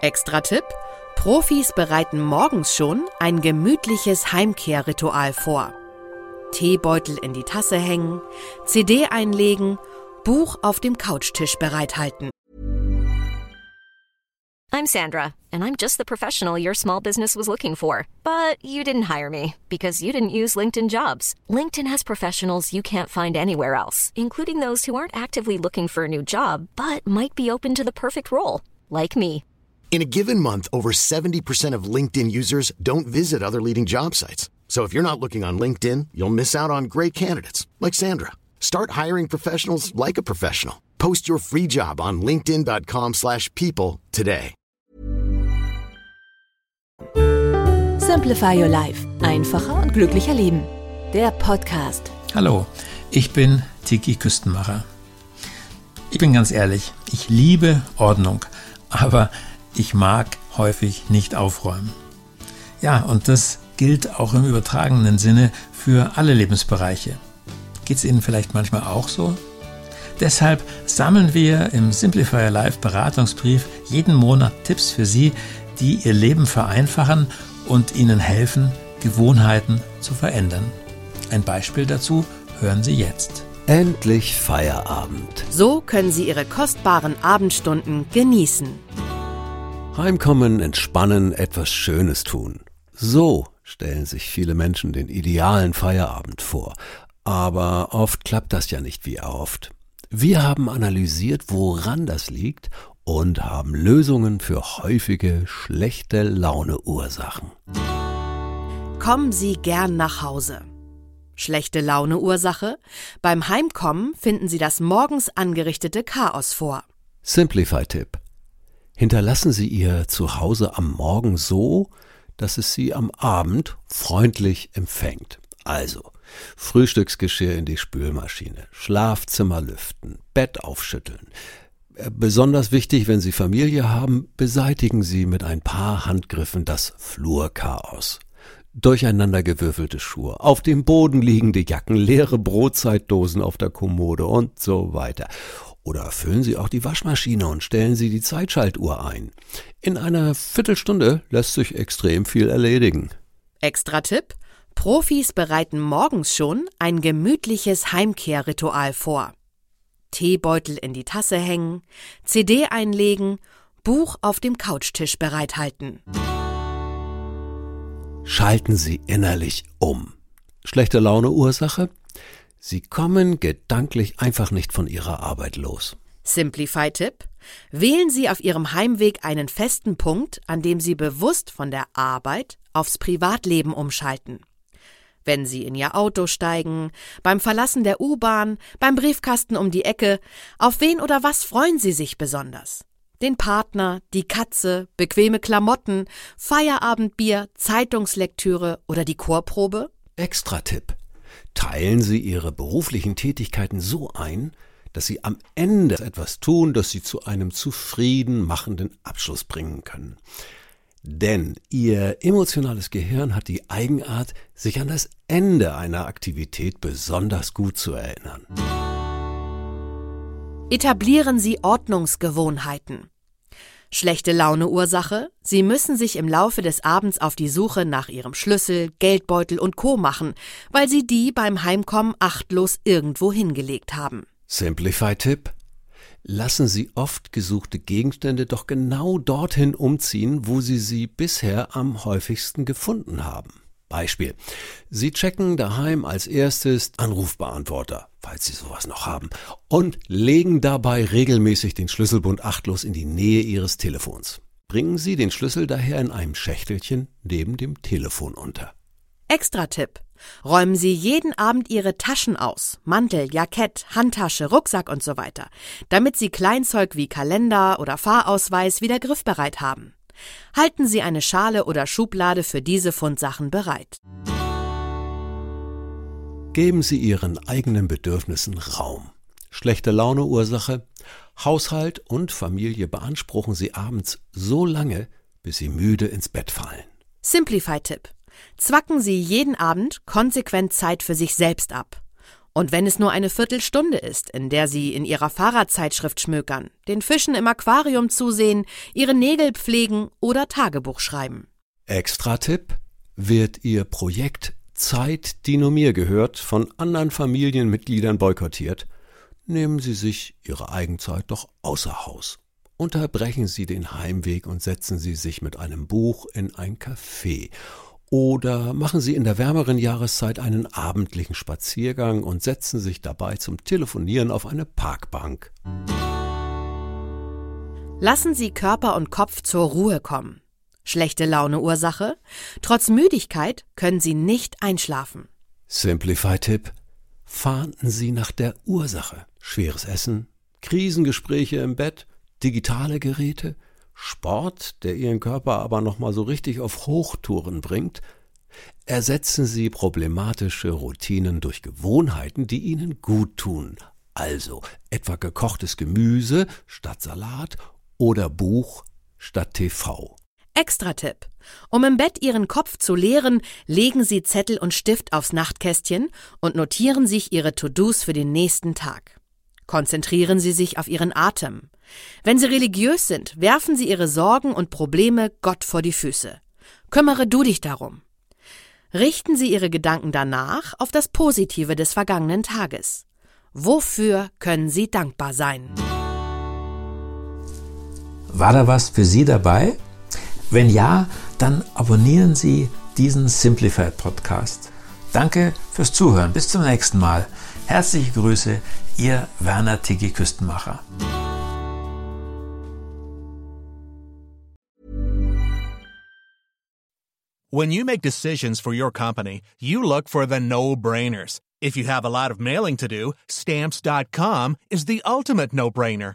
Extra-Tipp: Profis bereiten morgens schon ein gemütliches Heimkehrritual vor. Teebeutel in die Tasse hängen, CD einlegen, Buch auf dem Couchtisch bereithalten. I'm Sandra, and I'm just the professional your small business was looking for. But you didn't hire me because you didn't use LinkedIn jobs. LinkedIn has professionals you can't find anywhere else, including those who aren't actively looking for a new job but might be open to the perfect role, like me. In a given month, over 70% of LinkedIn users don't visit other leading job sites. So if you're not looking on LinkedIn, you'll miss out on great candidates like Sandra. Start hiring professionals like a professional. Post your free job on linkedin.com/people slash people today. Simplify Your Life. Einfacher und glücklicher Leben. Der Podcast. Hallo, ich bin Tiki Küstenmacher. Ich bin ganz ehrlich, ich liebe Ordnung, aber ich mag häufig nicht aufräumen. Ja, und das gilt auch im übertragenen Sinne für alle Lebensbereiche. Geht es Ihnen vielleicht manchmal auch so? Deshalb sammeln wir im Simplifier Life Beratungsbrief jeden Monat Tipps für Sie, die Ihr Leben vereinfachen und Ihnen helfen, Gewohnheiten zu verändern. Ein Beispiel dazu hören Sie jetzt. Endlich Feierabend. So können Sie Ihre kostbaren Abendstunden genießen. Heimkommen, entspannen, etwas Schönes tun. So stellen sich viele Menschen den idealen Feierabend vor. Aber oft klappt das ja nicht wie oft. Wir haben analysiert, woran das liegt und haben Lösungen für häufige schlechte Laune-Ursachen. Kommen Sie gern nach Hause. Schlechte Laune Ursache? Beim Heimkommen finden Sie das morgens angerichtete Chaos vor. Simplify-Tipp. Hinterlassen Sie Ihr Zuhause am Morgen so, dass es Sie am Abend freundlich empfängt. Also, Frühstücksgeschirr in die Spülmaschine, Schlafzimmer lüften, Bett aufschütteln. Äh, Besonders wichtig, wenn Sie Familie haben, beseitigen Sie mit ein paar Handgriffen das Flurchaos. Durcheinandergewürfelte Schuhe, auf dem Boden liegende Jacken, leere Brotzeitdosen auf der Kommode und so weiter. Oder füllen Sie auch die Waschmaschine und stellen Sie die Zeitschaltuhr ein. In einer Viertelstunde lässt sich extrem viel erledigen. Extra-Tipp: Profis bereiten morgens schon ein gemütliches Heimkehrritual vor. Teebeutel in die Tasse hängen, CD einlegen, Buch auf dem Couchtisch bereithalten. Schalten Sie innerlich um. Schlechte Laune Ursache? Sie kommen gedanklich einfach nicht von Ihrer Arbeit los. Simplify-Tipp: Wählen Sie auf Ihrem Heimweg einen festen Punkt, an dem Sie bewusst von der Arbeit aufs Privatleben umschalten. Wenn Sie in Ihr Auto steigen, beim Verlassen der U-Bahn, beim Briefkasten um die Ecke, auf wen oder was freuen Sie sich besonders? Den Partner, die Katze, bequeme Klamotten, Feierabendbier, Zeitungslektüre oder die Chorprobe? Extra-Tipp. Teilen Sie Ihre beruflichen Tätigkeiten so ein, dass Sie am Ende etwas tun, das Sie zu einem zufrieden machenden Abschluss bringen können. Denn Ihr emotionales Gehirn hat die Eigenart, sich an das Ende einer Aktivität besonders gut zu erinnern. Etablieren Sie Ordnungsgewohnheiten. Schlechte Laune Ursache? Sie müssen sich im Laufe des Abends auf die Suche nach Ihrem Schlüssel, Geldbeutel und Co. machen, weil Sie die beim Heimkommen achtlos irgendwo hingelegt haben. Simplify-Tipp. Lassen Sie oft gesuchte Gegenstände doch genau dorthin umziehen, wo Sie sie bisher am häufigsten gefunden haben. Beispiel. Sie checken daheim als erstes Anrufbeantworter, falls Sie sowas noch haben, und legen dabei regelmäßig den Schlüsselbund achtlos in die Nähe Ihres Telefons. Bringen Sie den Schlüssel daher in einem Schächtelchen neben dem Telefon unter. Extra-Tipp. Räumen Sie jeden Abend Ihre Taschen aus, Mantel, Jackett, Handtasche, Rucksack und so weiter, damit Sie Kleinzeug wie Kalender oder Fahrausweis wieder griffbereit haben. Halten Sie eine Schale oder Schublade für diese Fundsachen bereit. Geben Sie Ihren eigenen Bedürfnissen Raum. Schlechte Laune Ursache? Haushalt und Familie beanspruchen Sie abends so lange, bis Sie müde ins Bett fallen. Simplify-Tipp. Zwacken Sie jeden Abend konsequent Zeit für sich selbst ab. Und wenn es nur eine Viertelstunde ist, in der Sie in Ihrer Fahrradzeitschrift schmökern, den Fischen im Aquarium zusehen, Ihre Nägel pflegen oder Tagebuch schreiben. Extra-Tipp: Wird Ihr Projekt Zeit, die nur mir gehört, von anderen Familienmitgliedern boykottiert, nehmen Sie sich Ihre Eigenzeit doch außer Haus. Unterbrechen Sie den Heimweg und setzen Sie sich mit einem Buch in ein Café. Oder machen Sie in der wärmeren Jahreszeit einen abendlichen Spaziergang und setzen sich dabei zum Telefonieren auf eine Parkbank. Lassen Sie Körper und Kopf zur Ruhe kommen. Schlechte Laune Ursache? Trotz Müdigkeit können Sie nicht einschlafen. Simplify-Tipp. Fahnden Sie nach der Ursache. Schweres Essen, Krisengespräche im Bett, digitale Geräte, Sport, der Ihren Körper aber nochmal so richtig auf Hochtouren bringt. Ersetzen Sie problematische Routinen durch Gewohnheiten, die Ihnen gut tun. Also etwa gekochtes Gemüse statt Salat oder Buch statt TV. Extra-Tipp. Um im Bett Ihren Kopf zu leeren, legen Sie Zettel und Stift aufs Nachtkästchen und notieren sich Ihre To-Dos für den nächsten Tag. Konzentrieren Sie sich auf Ihren Atem. Wenn Sie religiös sind, werfen Sie Ihre Sorgen und Probleme Gott vor die Füße. Kümmere du dich darum. Richten Sie Ihre Gedanken danach auf das Positive des vergangenen Tages. Wofür können Sie dankbar sein? War da was für Sie dabei? Wenn ja, dann abonnieren Sie diesen Simplified Podcast. Danke fürs Zuhören. Bis zum nächsten Mal. Herzliche Grüße, Ihr Werner Tiggi Küstenmacher. When you make decisions for your company, you look for the no-brainers. If you have a lot of mailing to do, stamps.com is the ultimate no-brainer.